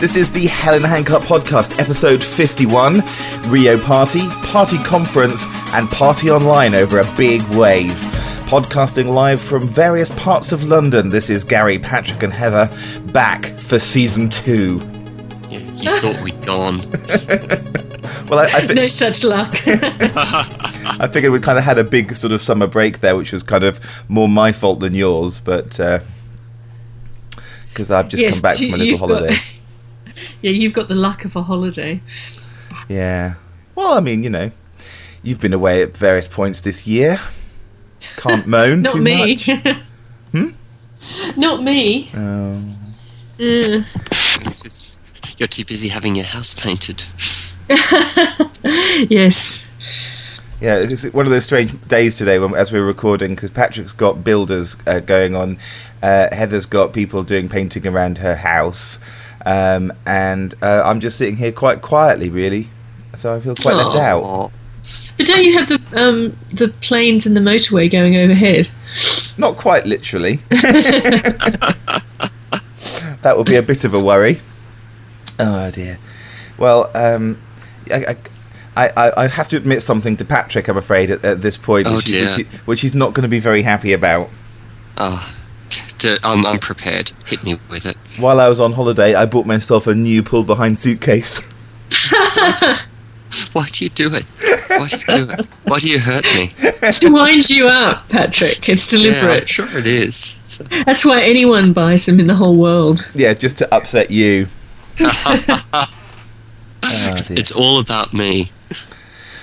This is the Helen Hancock Podcast, episode 51 Rio Party, Party Conference, and Party Online over a big wave. Podcasting live from various parts of London, this is Gary, Patrick, and Heather back for season two. Yeah, you thought we'd gone. Well, I, I, fi- No such luck. I figured we kind of had a big sort of summer break there, which was kind of more my fault than yours, but uh, because I've just Yes, come back you- from a little you've got- holiday. Yeah, you've got the luck of a holiday. Yeah. Well, I mean, you know, you've been away at various points this year. Can't moan Not too me. much. Hmm? Not me. Oh. Mm. It's just, you're too busy having your house painted. yes. Yeah, it's one of those strange days today when, as we're recording because Patrick's got builders uh, going on, uh, Heather's got people doing painting around her house, um, and uh, I'm just sitting here quite quietly, really. So I feel quite left out. But don't you have the um, the planes and the motorway going overhead? Not quite literally. that would be a bit of a worry. Oh dear. Well, um, I, I, I, have to admit something to Patrick. I'm afraid at, at this point, Oh, which, which, which he's not going to be very happy about. oh. D- I'm, I'm prepared. Hit me with it. While I was on holiday, I bought myself a new pull behind suitcase. Why do you do it? Why do you do it? Why do you hurt me? to wind you up, Patrick. It's Yeah, I'm deliberate. sure it is. So- That's why anyone buys them in the whole world. yeah, just to upset you. Oh, it's all about me.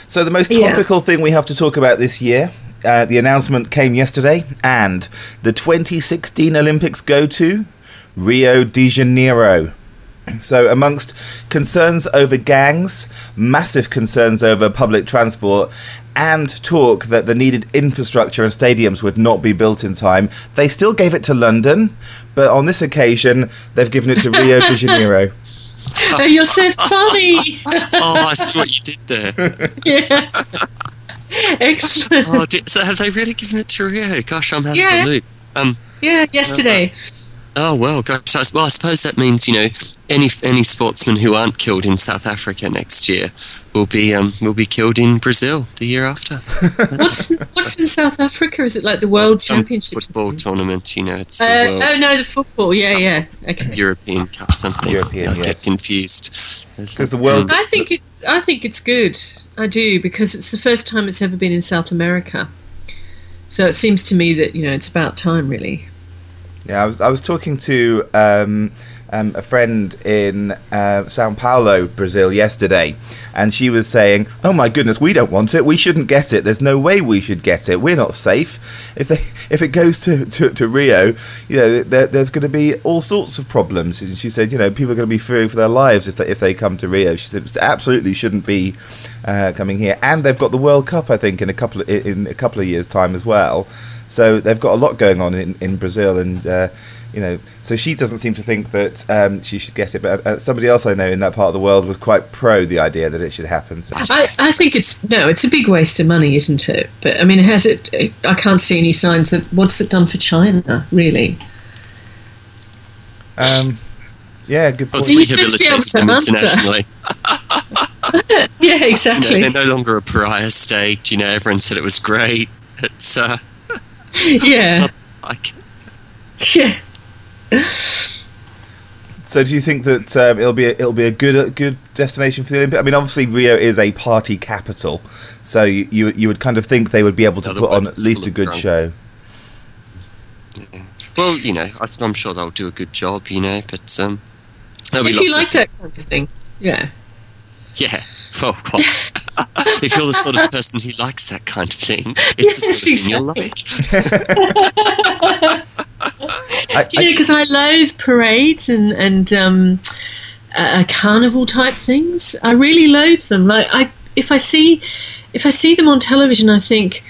So the most Yeah. topical thing we have to talk about this year, uh, the announcement came yesterday, and the 2016 Olympics go to Rio de Janeiro. So, amongst concerns over gangs, massive concerns over public transport, and talk that the needed infrastructure and stadiums would not be built in time, they still gave it to London, but on this occasion, they've given it to Rio de Janeiro. Oh, you're so funny. Oh, I see what you did there. yeah. Excellent. Oh, did, so have they really given it to Rio? Gosh, I'm out Yeah. of the loop. Um, Yeah, yesterday. Oh well, gosh. I- Well, I suppose that means you know any any sportsmen who aren't killed in South Africa next year will be um will be killed in Brazil the year after. What's what's in South Africa? Is it like the World Some Championship? football tournament. You know, it's the Uh, World oh no, the football. Yeah, yeah. Okay. European Cup something. European, I yes. get confused. Because the world- I think it's I think it's good. I do because it's the first time it's ever been in South America. So it seems to me that you know it's about time, really. Yeah, I was I was talking to um, um, a friend in uh, Sao Paulo, Brazil, yesterday, and she was saying, "Oh my goodness, we don't want it. We shouldn't get it. There's no way we should get it. We're not safe. If they if it goes to, to, to Rio, you know, there, there's going to be all sorts of problems." And she said, "You know, people are going to be fearing for their lives if they if they come to Rio." She said, "It absolutely shouldn't be uh, coming here." And they've got the World Cup, I think, in a couple of, in a couple of years' time as well. So they've got a lot going on in, in Brazil, and uh, you know, so she doesn't seem to think that um, she should get it. But uh, somebody else I know in that part of the world was quite pro the idea that it should happen. So. I, I think it's no, it's a big waste of money, isn't it? But I mean, has it? I can't see any signs that what's it done for China, really? Um, yeah, good Well, point. it's So to be able rehabilitated to them internationally. Yeah, You know, they're no longer a pariah state. You know, everyone said it was great. It's uh, Yeah, like yeah. So do you think that um, it'll be a, it'll be a good a good destination for the Olympics? I mean, obviously Rio is a party capital, so you you, you would kind of think they would be able to put on at least a good drunks. show. Well, you know, I- I'm sure they'll do a good job, you know, but um, there'll be If you like of, that kind of thing, yeah. yeah. Well, well, if you're the sort of person who likes that kind of thing, it's Yes, the sort of thing you'll like. I, Do you know? Because I loathe parades and and um, uh, carnival type things. I really loathe them. Like I, if I see, if I see them on television, I think,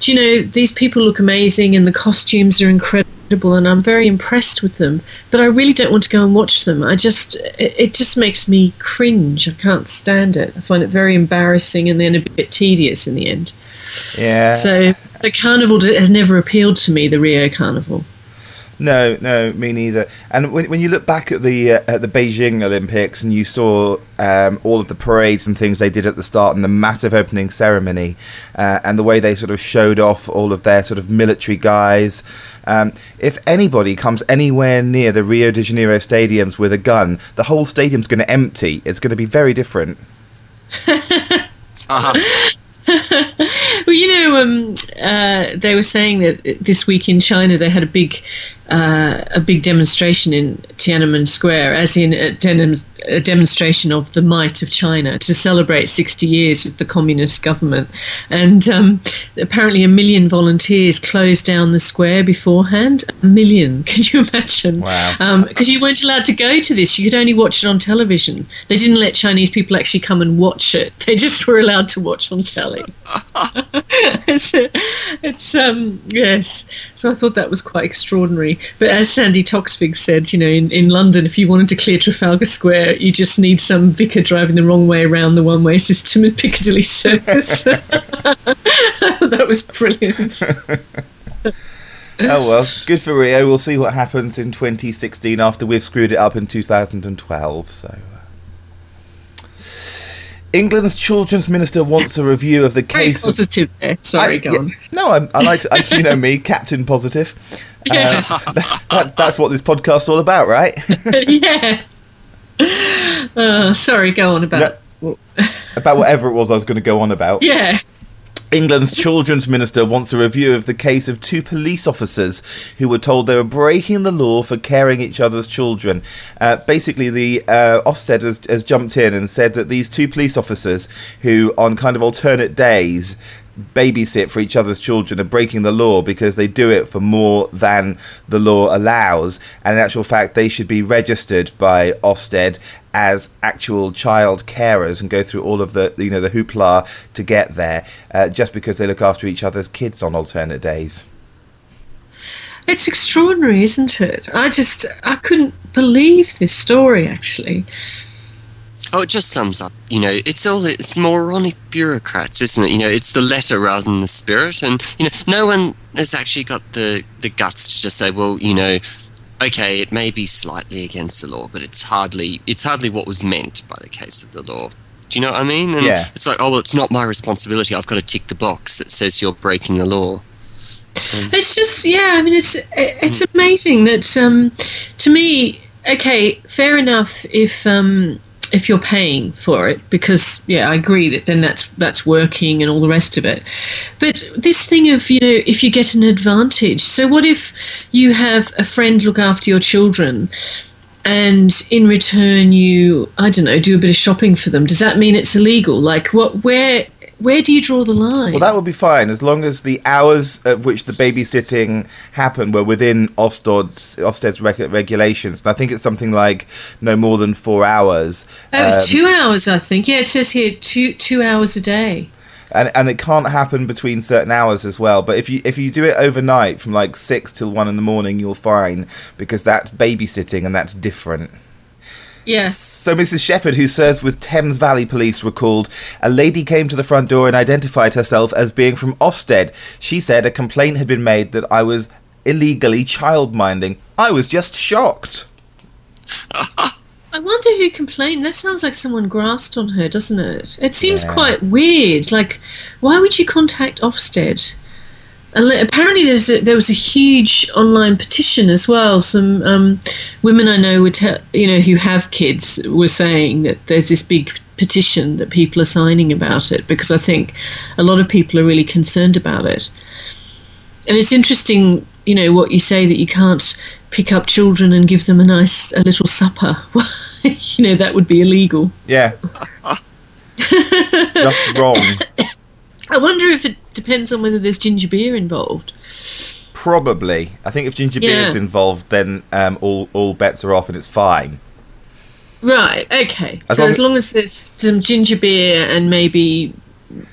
do you know, these people look amazing and the costumes are incredible, and I'm very impressed with them. But I really don't want to go and watch them. I just, it, just makes me cringe. I can't stand it. I find it very embarrassing and then a bit tedious in the end. yeah. So, so carnival has never appealed to me. The Rio Carnival. No, no, me neither. And when, when you look back at the uh, at the Beijing Olympics and you saw um, all of the parades and things they did at the start and the massive opening ceremony uh, and the way they sort of showed off all of their sort of military guys, um, if anybody comes anywhere near the Rio de Janeiro stadiums with a gun, the whole stadium's going to empty. It's going to be very different. Uh-huh. well, you know, um, uh, they were saying that this week in China they had a big, uh, a big demonstration in Tiananmen Square, as in a, denim- a, demonstration of the might of China to celebrate 60 years of the communist government. And um, apparently, a million volunteers closed down the square beforehand. A million, can you imagine? Wow. Because um, you weren't allowed to go to this; you could only watch it on television. They didn't let Chinese people actually come and watch it. They just were allowed to watch on telly. it's, it's um yes. So I thought that was quite extraordinary. But as Sandi Toksvig said, you know, in, in London, if you wanted to clear Trafalgar Square, you just need some vicar driving the wrong way around the one-way system in Piccadilly Circus. that was brilliant. oh well, good for Rio. We'll see what happens in 2016 after we've screwed it up in 2012. So. England's children's minister wants a review of the Very case. positive of. Sorry, I, go yeah, on. No, I, I like to, I, you know me, Captain Positive. Uh, that, that's what this podcast's all about, right? yeah. Uh, sorry, go on about. about whatever it was I was going to go on about. Yeah. England's children's minister wants a review of the case of two police officers who were told they were breaking the law for caring each other's children. Uh, basically, the uh, Ofsted has, has jumped in and said that these two police officers, who on kind of alternate days babysit for each other's children are breaking the law because they do it for more than the law allows. And in actual fact, they should be registered by Ofsted as actual child carers and go through all of the you know the hoopla to get there, uh, just because they look after each other's kids on alternate days. It's extraordinary, isn't it? I just I couldn't believe this story actually. Oh, it just sums up. You know, it's all it's moronic bureaucrats, isn't it? You know, it's the letter rather than the spirit, and you know, no one has actually got the the guts to just say, well, you know, okay, it may be slightly against the law, but it's hardly it's hardly what was meant by the case of the law. Do you know what I mean? And Yeah. It's like, oh, well, it's not my responsibility. I've got to tick the box that says you're breaking the law. It's just yeah. I mean, it's it's amazing that um, to me. Okay, fair enough if um, if you're paying for it because yeah, I agree that then that's that's working and all the rest of it. But this thing of you know if you get an advantage. So what if you have a friend look after your children? And in return, you I don't know do a bit of shopping for them. Does that mean it's illegal? Like what? Where where do you draw the line? Well, that would be fine as long as the hours at which the babysitting happened were within Ofsted's, Ofsted's reg- regulations. And I think it's something like no more than four hours. Oh, it was Um, two hours, I think. Yeah, it says here two two hours a day. and and it can't happen between certain hours as well. But if you if you do it overnight from like six till one in the morning, you're fine because that's babysitting and that's different. Yeah. So Mrs. Shepherd, who serves with Thames Valley Police, recalled a lady came to the front door and identified herself as being from Ofsted. She said a complaint had been made that I was illegally childminding. I was just shocked. I wonder who complained. That sounds like someone grasped on her, doesn't it? It seems Yeah. quite weird. Like, why would you contact Ofsted? And apparently, there's a, there was a huge online petition as well. Some um, women I know would tell you know who have kids were saying that there's this big petition that people are signing about it because I think a lot of people are really concerned about it. And it's interesting, you know, what you say that you can't pick up children and give them a nice a little supper. you know, that would be illegal. Yeah. just wrong. I wonder if it depends on whether there's ginger beer involved. Probably. I think if ginger beer is involved, then um, all all bets are off and it's fine. Right, okay. As so long- as long as there's some ginger beer and maybe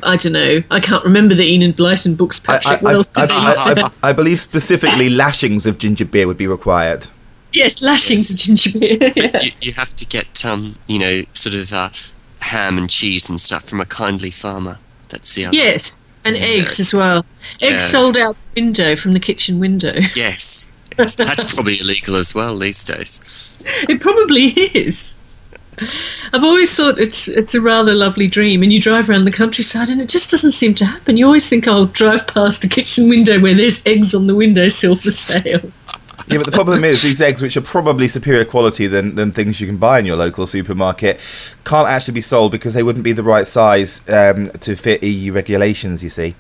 I don't know. I can't remember the Enid Blyton books, Patrick. what else did they I- I- I believe specifically lashings of ginger beer would be required. Yes, lashings Yes. of ginger beer. yeah. You, you have to get, um, you know, sort of uh, ham and cheese and stuff from a kindly farmer. That's the other. Yes, and eggs as well. Eggs Yeah. sold out the window from the kitchen window. Yes, That's probably illegal as well these days. It probably is. I've always thought it's it's a rather lovely dream, and you drive around the countryside, and it just doesn't seem to happen. You always think oh, I'll drive past a kitchen window where there's eggs on the windowsill for sale. Yeah, but the problem is these eggs, which are probably superior quality than, than things you can buy in your local supermarket, can't actually be sold because they wouldn't be the right size um, to fit EU regulations. You see,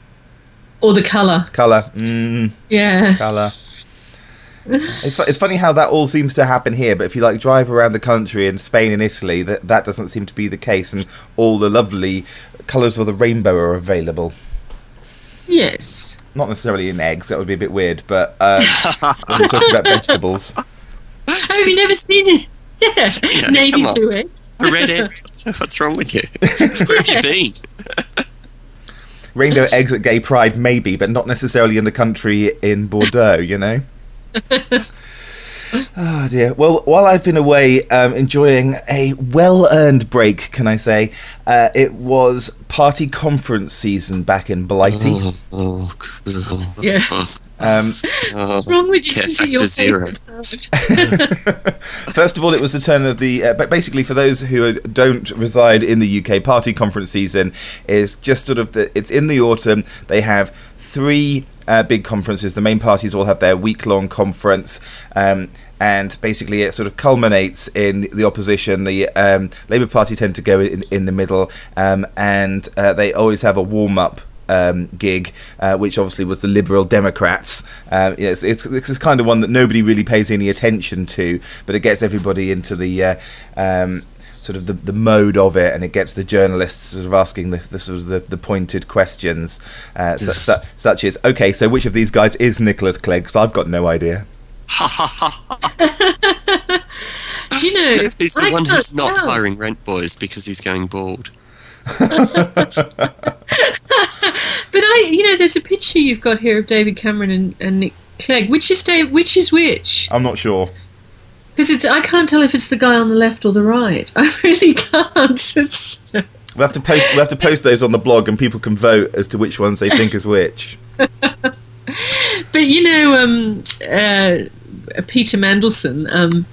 Or the colour. color, mm, Yeah. color. It's, fu- it's funny how that all seems to happen here, but if you like drive around the country in Spain and Italy, that that doesn't seem to be the case, and all the lovely colours of the rainbow are available. Yes. Not necessarily in eggs, that would be a bit weird, but um, we're talking about vegetables. Oh, have you never seen it? Yeah. Yeah, Navy come on. blue eggs. A red egg. What's, what's wrong with you? Where have you been? Rainbow eggs at gay pride, maybe, but not necessarily in the country in Bordeaux, you know? Oh dear. Well, while I've been away um, enjoying a well earned break, can I say, uh, it was party conference season back in Blighty. Oh, cool. Yeah. Um, Oh, What's wrong with you? Care Isn't your zero. First of all, it was the turn of the. Uh, but basically, for those who don't reside in the UK, party conference season is just sort of the. It's in the autumn. They have three uh, big conferences. The main parties all have their week long conference. Um, and basically, it sort of culminates in the opposition. The um, Labour Party tend to go in, in the middle, um, and uh, they always have a warm up um, gig, uh, which obviously was the Liberal Democrats. Uh, it's, it's it's kind of one that nobody really pays any attention to, but it gets everybody into the. Uh, um, Sort of the, the mode of it, and it gets the journalists sort of asking the, the sort of the, the pointed questions, uh, su- su- such as, okay, so which of these guys is Nicholas Clegg? Because I've got no idea. You know, He's the I one who's can't not tell. hiring rent boys because he's going bald. But I, you know, there's a picture you've got here of David Cameron and, and Nick Clegg. Which is Dave? Which is which? I'm not sure. Because it's I can't tell if it's the guy on the left or the right. I really can't. It's, We have to post. We have to post those on the blog, and people can vote as to which ones they think is which. but you know, um, uh, Peter Mandelson. Um,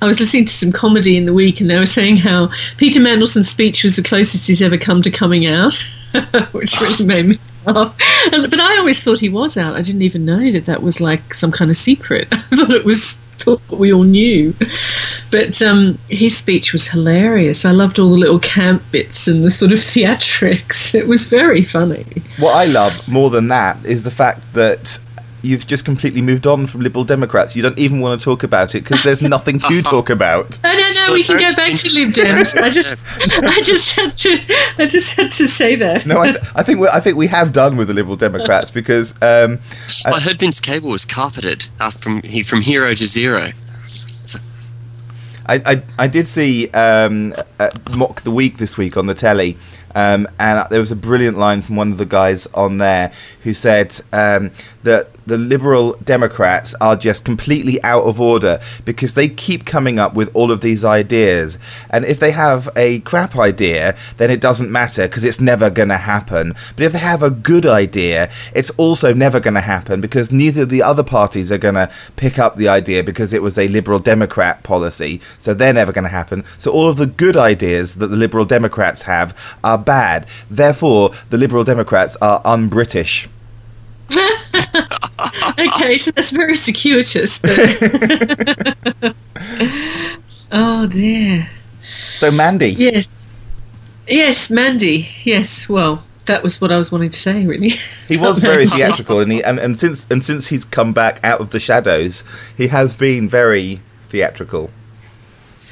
I was listening to some comedy in the week, and they were saying how Peter Mandelson's speech was the closest he's ever come to coming out, which really made me laugh. And, but I always thought he was out. I didn't even know that that was like some kind of secret. I thought it was thought we all knew. But um, his speech was hilarious. I loved all the little camp bits and the sort of theatrics. It was very funny. What I love more than that is the fact that you've just completely moved on from Liberal Democrats. You don't even want to talk about it because there's nothing to talk about. No, no, no. We can go back to Lib Dems. I just, I just had to, I just had to say that. No, I, th- I think we I think we have done with the Liberal Democrats because um, I heard Vince Cable was carpeted uh, from he's from hero to zero. I, I, I did see um, uh, Mock the Week this week on the telly, um, and there was a brilliant line from one of the guys on there who said um, that the Liberal Democrats are just completely out of order because they keep coming up with all of these ideas. And if they have a crap idea, then it doesn't matter because it's never going to happen. But if they have a good idea, it's also never going to happen because neither of the other parties are going to pick up the idea because it was a Liberal Democrat policy. So they're never going to happen. So all of the good ideas that the Liberal Democrats have are bad. Therefore, the Liberal Democrats are un British. Okay, so that's very circuitous. Oh dear. So, Mandy. Yes, yes, Mandy. Yes. Well, that was what I was wanting to say. Really. He was very theatrical, and he and, and since and since he's come back out of the shadows, he has been very theatrical.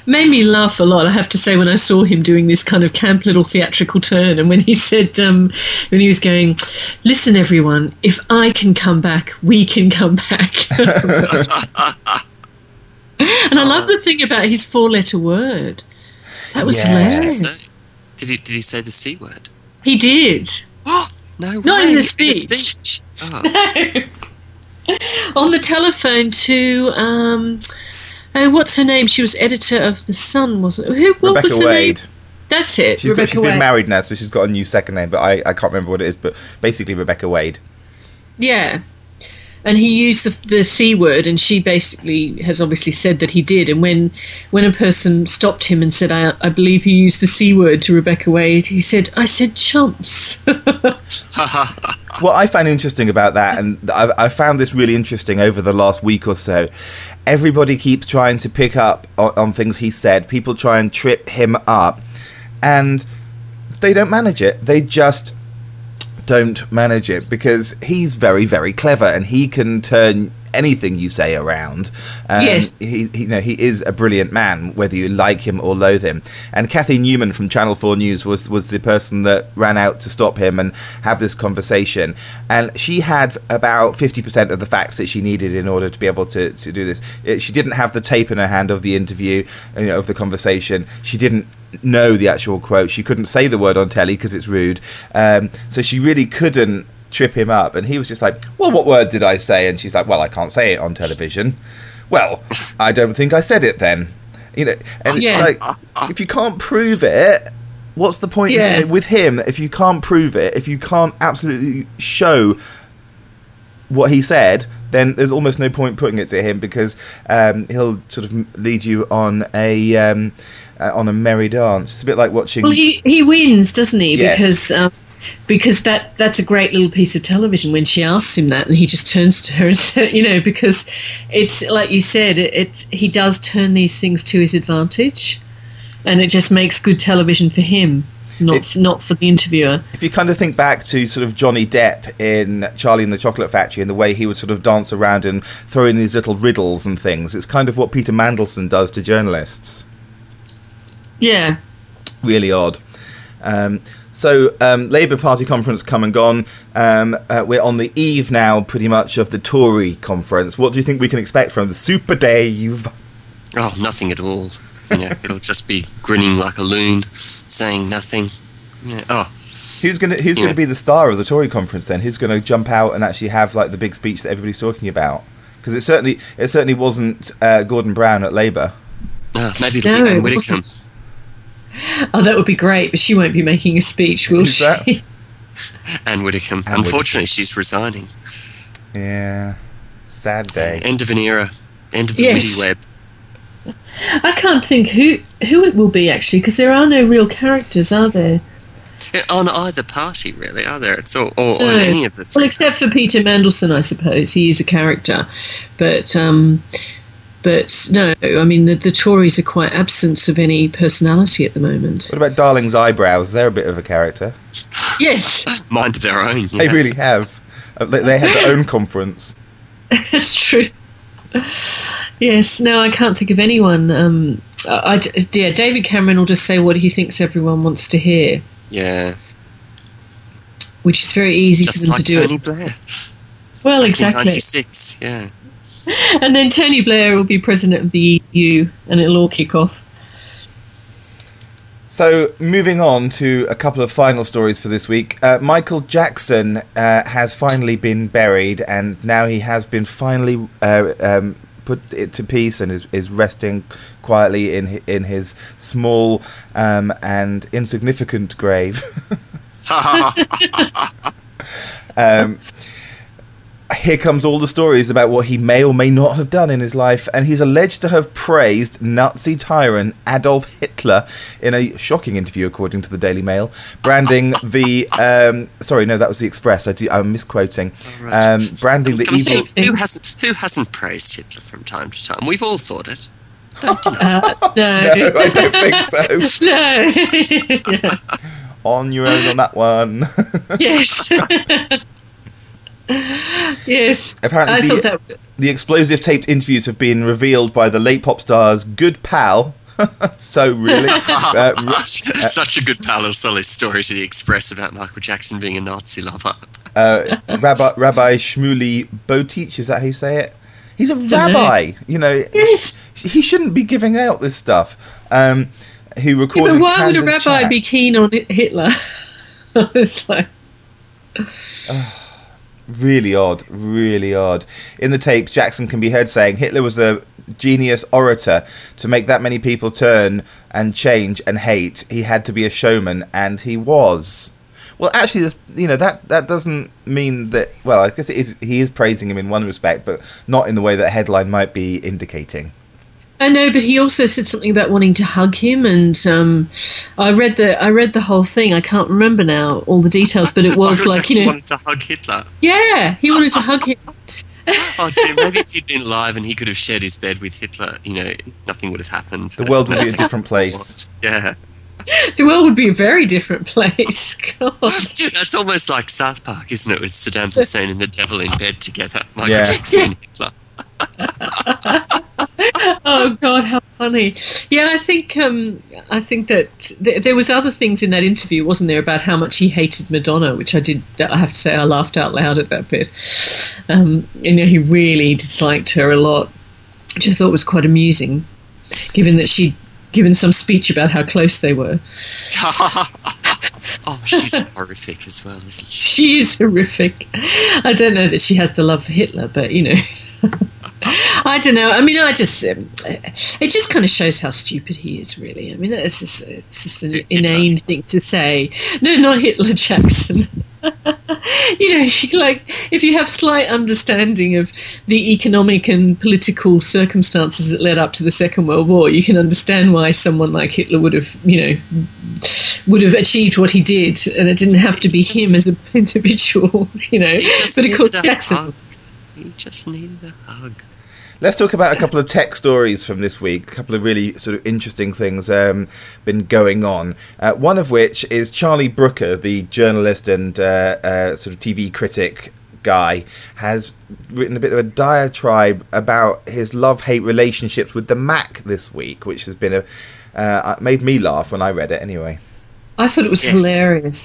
Made me laugh a lot. I have to say when I saw him doing this kind of camp little theatrical turn, and when he said um, when he was going, "Listen, everyone, if I can come back, we can come back." and I love the thing about his four-letter word. That was Yes. hilarious. Did he did he say the c word? He did. Oh, no, Not in the speech. speech. Oh, on the telephone to um, oh, what's her name? She was editor of the Sun, wasn't? it? Who? What Rebekah was her Wade. name? That's it. She's, got, Rebekah she's Wade. been married now, so she's got a new second name, but I, I can't remember what it is. But basically, Rebekah Wade. Yeah. and he used the, the c word, and she basically has obviously said that he did. And when when a person stopped him and said, "I, I believe he used the c word to Rebekah Wade," he said, "I said chumps." what I find interesting about that, and I, I, found this really interesting over the last week or so, everybody keeps trying to pick up on, on things he said. People try and trip him up, and they don't manage it. They just don't manage it because he's very, very clever and he can turn anything you say around. Um, yes, he, he, you know he is a brilliant man, whether you like him or loathe him. And Cathy Newman from Channel Four News was was the person that ran out to stop him and have this conversation. And she had about fifty percent of the facts that she needed in order to be able to to do this. It, she didn't have the tape in her hand of the interview, you know, of the conversation. She didn't know the actual quote. She couldn't say the word on telly because it's rude. Um, so she really couldn't trip him up. And he was just like, Well, what word did I say? And she's like, Well, I can't say it on television. Well, I don't think I said it then. You know, and yeah. like, if you can't prove it, what's the point yeah. with him if you can't prove it, if you can't absolutely show what he said, then there's almost no point putting it to him because um, he'll sort of lead you on a um, uh, on a merry dance. It's a bit like watching. Well, he, he wins, doesn't he? Yes. Because um, because that that's a great little piece of television when she asks him that and he just turns to her and says, you know because it's like you said it, it's he does turn these things to his advantage and it just makes good television for him not not for the interviewer. If you kind of think back to sort of Johnny Depp in Charlie and the Chocolate Factory and the way he would sort of dance around and throw in these little riddles and things, it's kind of what Peter Mandelson does to journalists. Yeah. Really odd. Um, so, um, Labour Party conference come and gone. Um, uh, we're on the eve now, pretty much, of the Tory conference. What do you think we can expect from the Super Dave? Oh, nothing at all. You know, it'll just be grinning like a loon, saying nothing. Yeah. Oh. Who's gonna Who's gonna be the star of the Tory conference then? Who's gonna jump out and actually have like the big speech that everybody's talking about? Because it certainly it certainly wasn't uh, Gordon Brown at Labour. Uh, maybe it'll no, be Anne Widdecombe. Oh, that would be great, but she won't be making a speech, will Who's she? That? Anne Widdecombe. Anne Unfortunately, Widdecombe. she's resigning. Yeah. Sad day. End of an era. End of the yes. web. I can't think who who it will be actually, because there are no real characters, are there? On either party, really, are there? It's all, or no. on any of the. Well, except for Peter Mandelson, I suppose he is a character, but um, but no, I mean, the, the Tories are quite absent of any personality at the moment. What about Darling's eyebrows? They're a bit of a character. Yes. Mind of their own. Yeah. They really have. Uh, they had their own conference. That's true. Yes, no, I can't think of anyone. Um, I, I, yeah, David Cameron will just say what he thinks everyone wants to hear. Yeah. Which is very easy just for them like to do. Tony Blair. Well, exactly. Ninety six, yeah. and then Tony Blair will be president of the EU, and it'll all kick off. So, moving on to a couple of final stories for this week. Uh, Michael Jackson uh, has finally been buried, and now he has been finally uh, um, put it to peace and is, is resting quietly in in his small um, and insignificant grave. um, here comes all the stories about what he may or may not have done in his life, and he's alleged to have praised Nazi tyrant Adolf Hitler in a shocking interview, according to the Daily Mail, branding the um, sorry, no, that was the Express. I do, I'm misquoting. Um, branding the evil. Say, who hasn't who hasn't praised Hitler from time to time? We've all thought it. Don't uh, no. no, I don't think so. no. On your own on that one. yes yes. Apparently, the, that... the explosive taped interviews have been revealed by the late pop star's good pal. so really, uh, uh, such a good pal will sell his story to the Express about Michael Jackson being a Nazi lover. Uh, Rabbi Rabbi Shmuley Boteach, is that how you say it? He's a rabbi, you know. Yes. He shouldn't be giving out this stuff. Um, who recorded? Yeah, but why would a rabbi chats. be keen on Hitler? it's like really odd, really odd. In the tapes, Jackson can be heard saying Hitler was a genius orator. To make that many people turn and change and hate, he had to be a showman, and he was. Well, actually, this, you know that that doesn't mean that. Well, I guess it is. He is praising him in one respect, but not in the way that headline might be indicating. I know, but he also said something about wanting to hug him, and um, I read the I read the whole thing. I can't remember now all the details, but it was like you know, he wanted to hug Hitler. Yeah, he wanted to hug him. oh dear, maybe if he'd been alive and he could have shared his bed with Hitler, you know, nothing would have happened. The world would be a different place. Yeah. The world would be a very different place. God. That's almost like South Park, isn't it? With Saddam Hussein and the devil in bed together. Michael Yeah. Jackson and Hitler. oh God, how funny! Yeah, I think um, I think that th- there was other things in that interview, wasn't there, about how much he hated Madonna, which I did. I have to say, I laughed out loud at that bit. Um, you know, he really disliked her a lot, which I thought was quite amusing, given that she'd given some speech about how close they were. oh, she's horrific as well, isn't she? She is horrific. I don't know that she has the love for Hitler, but you know. I don't know. I mean, I just um, it just kind of shows how stupid he is. Really, I mean, it's just, it's just an inane thing to say. No, not Hitler, Jackson. you know, she, like if you have slight understanding of the economic and political circumstances that led up to the Second World War, you can understand why someone like Hitler would have, you know, would have achieved what he did, and it didn't have to be Just- him as an individual. You know, but of course, Jackson. He just needed a hug. Let's talk about a couple of tech stories from this week. A couple of really sort of interesting things um, been going on. Uh, one of which is Charlie Brooker, the journalist and uh, uh, sort of TV critic guy, has written a bit of a diatribe about his love-hate relationships with the Mac this week, which has been a uh, made me laugh when I read it. Anyway, I thought it was Yes. hilarious.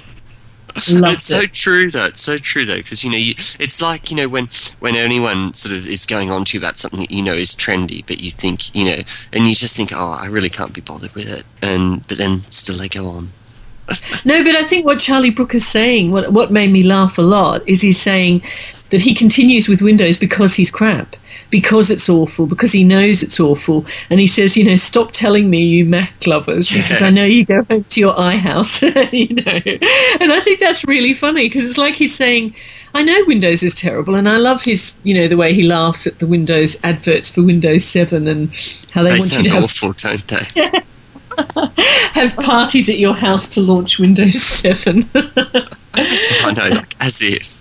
Loved it's so it. true though. It's so true though, because you know, you, it's like you know when when anyone sort of is going on to you about something that you know is trendy, but you think you know, and you just think, oh, I really can't be bothered with it, and but then still they go on. No, but I think what Charlie Brooker's saying, what what made me laugh a lot, is he's saying that he continues with Windows because he's crap, because it's awful, because he knows it's awful, and he says, you know, stop telling me, you Mac lovers. He says, I know you go home to your iHouse, you know, and I think that's really funny because it's like he's saying. I know Windows is terrible, and I love his, you know, the way he laughs at the Windows adverts for Windows 7 and how they, They want you to have awful, don't they? have parties at your house to launch Windows 7. I know, like as if.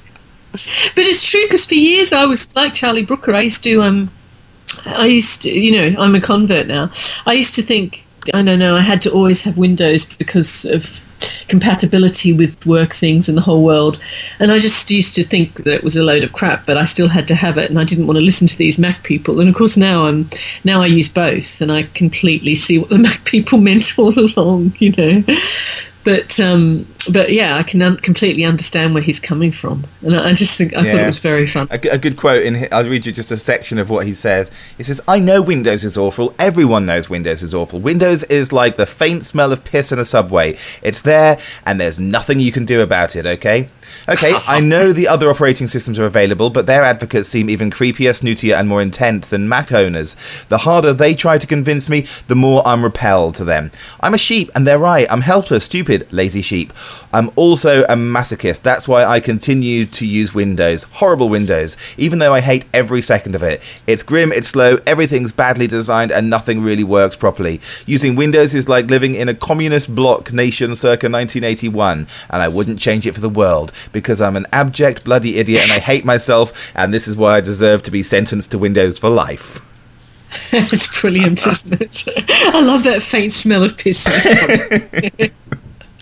But it's true because for years I was like Charlie Brooker. I used to, um, I used to, you know, I'm a convert now. I used to think, I don't know, I had to always have Windows because of compatibility with work things in the whole world. And I just used to think that it was a load of crap, but I still had to have it, and I didn't want to listen to these Mac people. And of course now I'm now I use both, and I completely see what the Mac people meant all along, you know. But um, but yeah, I can un- completely understand where he's coming from, and I I just think I thought it was very fun. a, g- a good quote in here. I'll read you just a section of what he says. He says, I know Windows is awful. Everyone knows Windows is awful. Windows is like the faint smell of piss in a subway. It's there, and there's nothing you can do about it, okay? Okay, I know the other operating systems are available, but their advocates seem even creepier, snootier, and more intent than Mac owners. The harder they try to convince me, the more I'm repelled to them. I'm a sheep, and they're right. I'm helpless, stupid, lazy sheep. I'm also a masochist. That's why I continue to use Windows. Horrible Windows, even though I hate every second of it. It's grim, it's slow, everything's badly designed, and nothing really works properly. Using Windows is like living in a communist bloc nation circa 1981, and I wouldn't change it for the world because I'm an abject bloody idiot and I hate myself, and this is why I deserve to be sentenced to Windows for life. it's brilliant, isn't it? I love that faint smell of piss.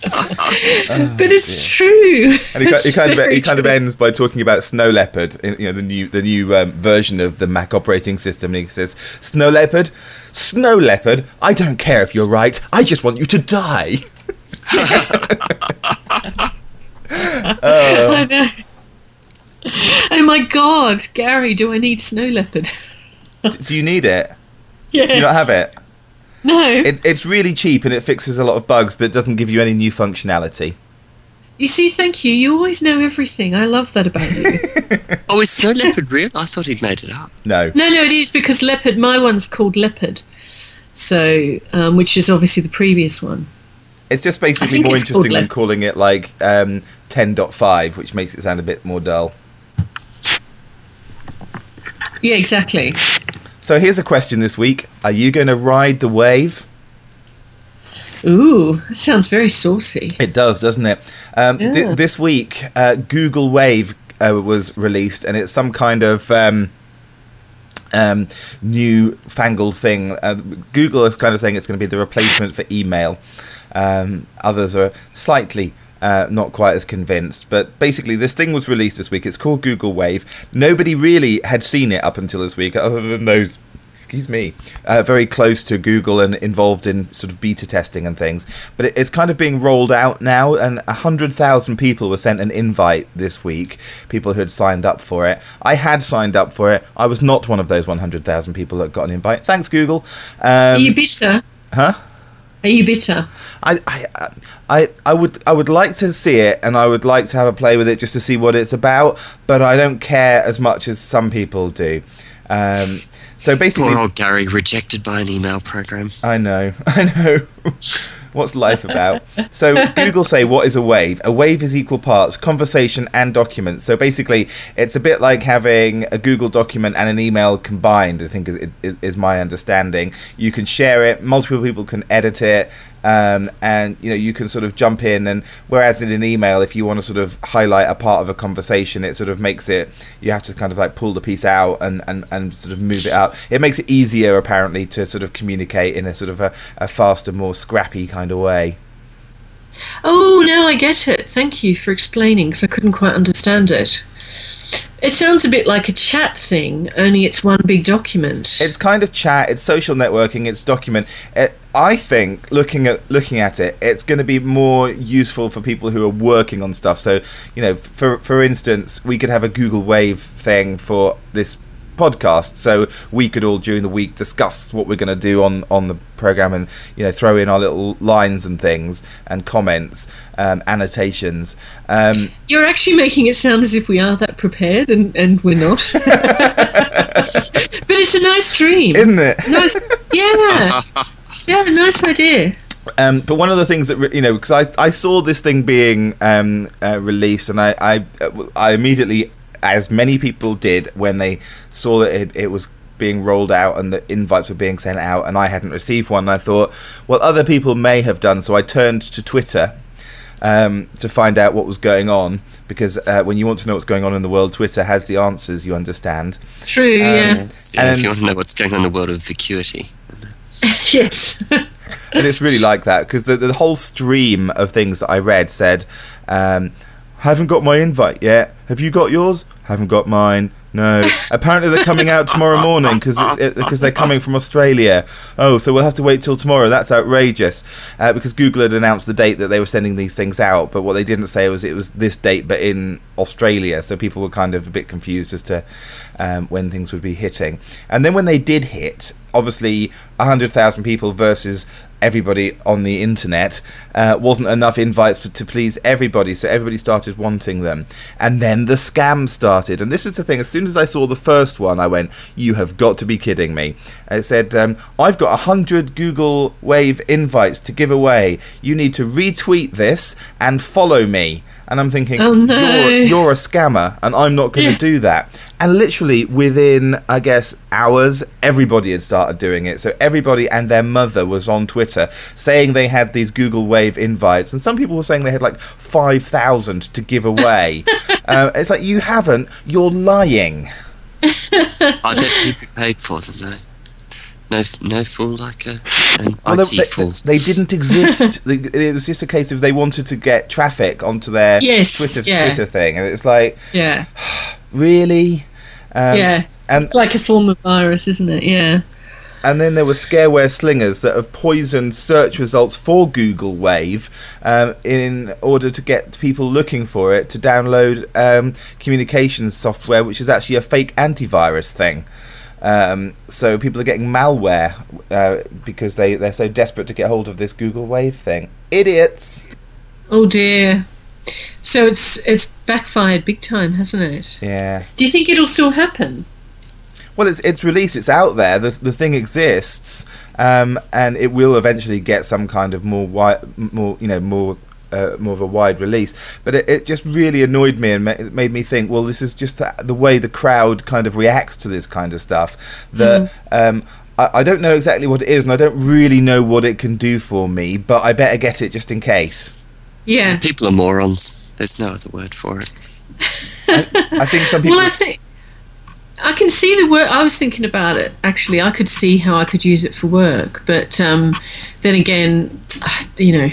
but it's true. And he kind of he kind of ends by talking about Snow Leopard, you know, the new the new um, version of the Mac operating system. And he says, "Snow Leopard, Snow Leopard. I don't care if you're right. I just want you to die." I know. Oh my God, Gary, do I need snow leopard? Do you need it? Yes. Do you not have it? No. it? It's really cheap and it fixes a lot of bugs, but it doesn't give you any new functionality. you see, thank you. You always know everything. I love that about you. Oh, is Snow Leopard real? I thought he'd made it up. No. no, no, it is because leopard. My one's called leopard, so um, which is obviously the previous one. It's just basically more interesting than Leopard. calling it like um, 10.5, which makes it sound a bit more dull. Yeah, exactly. So here's a question this week: Are you going to ride the wave? Ooh, that sounds very saucy. It does, doesn't it? Um, Yeah. thi- this week, uh, Google Wave uh, was released, and it's some kind of um, um, new fangled thing. Uh, Google is kind of saying it's going to be the replacement for email. Um, others are slightly. Uh, not quite as convinced, but basically, this thing was released this week. It's called Google Wave. Nobody really had seen it up until this week, other than those excuse me, uh, very close to Google and involved in sort of beta testing and things. But it, it's kind of being rolled out now, and 100,000 people were sent an invite this week, people who had signed up for it. I had signed up for it. I was not one of those 100,000 people that got an invite. Thanks, Google. Are Um, you bitter? huh? Are you bitter? I, I, I, I would, I would like to see it, and I would like to have a play with it just to see what it's about. But I don't care as much as some people do. Um, so basically, Poor old Gary rejected by an email program. I know, I know. What's life about? So Google say what is a wave? A wave is equal parts conversation and document. So basically, it's a bit like having a Google document and an email combined. I think is, is, is my understanding. You can share it. Multiple people can edit it. Um, and you know you can sort of jump in and whereas in an email if you want to sort of highlight a part of a conversation it sort of makes it you have to kind of like pull the piece out and, and, and sort of move it out it makes it easier apparently to sort of communicate in a sort of a, a faster more scrappy kind of way Oh, now I get it. Thank you for explaining because I couldn't quite understand it. It sounds a bit like a chat thing, only it's one big document. it's kind of chat it's social networking it's document it, i think looking at looking at it it's going to be more useful for people who are working on stuff so you know for for instance we could have a google wave thing for this podcast so we could all during the week discuss what we're going to do on on the program and you know throw in our little lines and things and comments um, annotations um, You're actually making it sound as if we are that prepared, and, and we're not. but it's a nice dream. isn't it nice, yeah, yeah, nice idea. Um, but one of the things that you know, because I, I saw this thing being um, uh, released, and I, I I immediately, as many people did when they saw that it, it was being rolled out and the invites were being sent out, and I hadn't received one. And I thought, well, other people may have done, so I turned to Twitter um, to find out what was going on. Because uh, when you want to know what's going on in the world, Twitter has the answers. You understand. True, yeah, Yes, yeah, if you want to know what's going on in the world of vacuity. yes. and it's really like that because the, the whole stream of things that I read said, um, "Haven't got my invite yet. Have you got yours? Haven't got mine. No. Apparently they're coming out tomorrow morning because because they're coming from Australia. Oh, so we'll have to wait till tomorrow. That's outrageous. Uh, because Google had announced the date that they were sending these things out, but what they didn't say was it was this date, but in Australia. So people were kind of a bit confused as to um, when things would be hitting. And then when they did hit, obviously hundred thousand people versus everybody on the internet uh, wasn't enough invites to please everybody so everybody started wanting them. And then the scam started. And this is the thing as soon as i saw the first one i went you have got to be kidding me. And it said um, i've got 100 google wave invites to give away. You need to retweet this and follow me and i'm thinking Oh, no. you're, you're a scammer and i'm not going to Yeah. do that and literally within i guess hours everybody had started doing it so everybody and their mother was on twitter saying they had these google wave invites and some people were saying they had like 5000 to give away uh, it's like you haven't you're lying I bet people paid for them though. No, f- no fool like a an Well, IT they, they- fool. they didn't exist. They- it was just a case of they wanted to get traffic onto their Yes, Twitter yeah. Twitter thing, and it's like, Yeah, really? Um, yeah. and It's like a form of virus, isn't it? Yeah. And then there were scareware slingers that have poisoned search results for Google Wave um, in order to get people looking for it to download um, communications software, which is actually a fake antivirus thing. Um, so people are getting malware uh, because they, they're so desperate to get hold of this Google Wave thing. Idiots! Oh dear. So it's it's backfired big time, hasn't it? Yeah. Do you think it'll still happen? Well, it's it's released. It's out there. The the thing exists, um, and it will eventually get some kind of more wi- more you know more uh, more of a wide release. But it, it just really annoyed me and ma- made me think, well, this is just the, the way the crowd kind of reacts to this kind of stuff. That um, I, I don't know exactly what it is, and I don't really know what it can do for me. But I better get it just in case. Yeah. People are morons. There's no other word for it. I think some people. Well, I think I can see the work. I was thinking about it actually. I could see how I could use it for work, but um, then again, you know,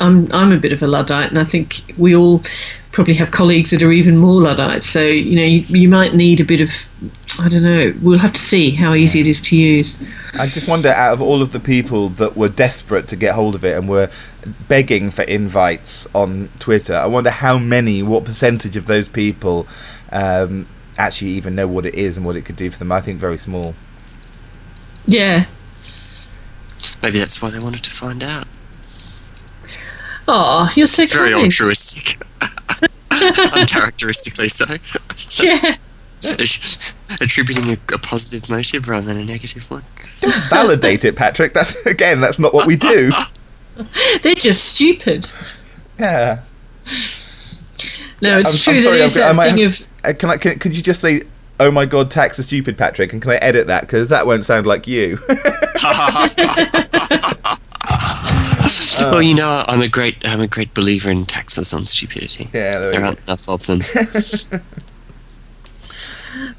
I'm I'm a bit of a luddite, and I think we all probably have colleagues that are even more luddite. So you know, you, you might need a bit of. I don't know. We'll have to see how easy it is to use. I just wonder, out of all of the people that were desperate to get hold of it and were begging for invites on Twitter, I wonder how many, what percentage of those people um, actually even know what it is and what it could do for them. I think very small. Yeah. Maybe that's why they wanted to find out. Oh, you're so It's very altruistic. Uncharacteristically so. So, Yeah. attributing a, a positive motive rather than a negative one. Validate it, Patrick. That's again, that's not what we do. They're just stupid. Yeah. No, it's I'm- true. I'm sorry, there is I'm- I that might thing have- of Uh, can I? Can, could you just say, "Oh my God, tax are stupid, Patrick"? And can I edit that because that won't sound like you? well, you know, I'm a great, I'm a great believer in taxes on stupidity. yeah. There There aren't enough of them.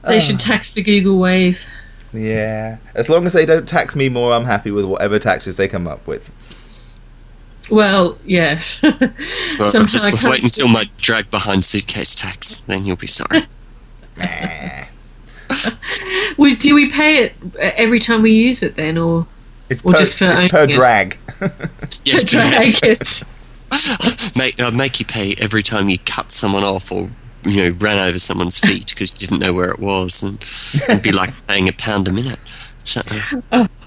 they should tax the Google Wave. Yeah. As long as they don't tax me more, I'm happy with whatever taxes they come up with. Well, yeah. Well, Somehow I just can't wait until see- my drag behind suitcase tax, then you'll be sorry. we, do we pay it every time we use it then, or It's Or per, just for it's per it. drag. Yes, drag? Yes. make, uh, make you pay every time you cut someone off or you know ran over someone's feet because you didn't know where it was, and it'd be like paying a pound a minute. So,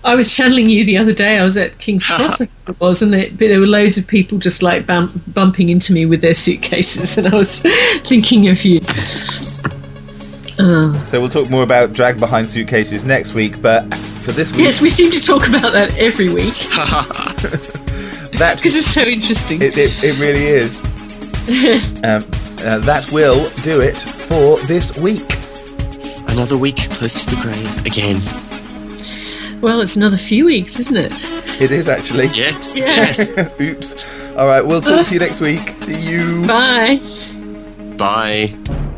I was channeling you the other day. I was at King's Cross, I think it was, and there, there were loads of people just like bump, bumping into me with their suitcases, and I was thinking of you. Oh. So we'll talk more about drag behind suitcases next week. But for this week, Yes, we seem to talk about that every week that because it's so interesting. it, it, it really is. um, uh, that will do it for this week. another week close to the grave again. Well, it's another few weeks, isn't it? It is actually. Yes, yes. Oops. All right, we'll talk to you next week. See you. Bye. Bye.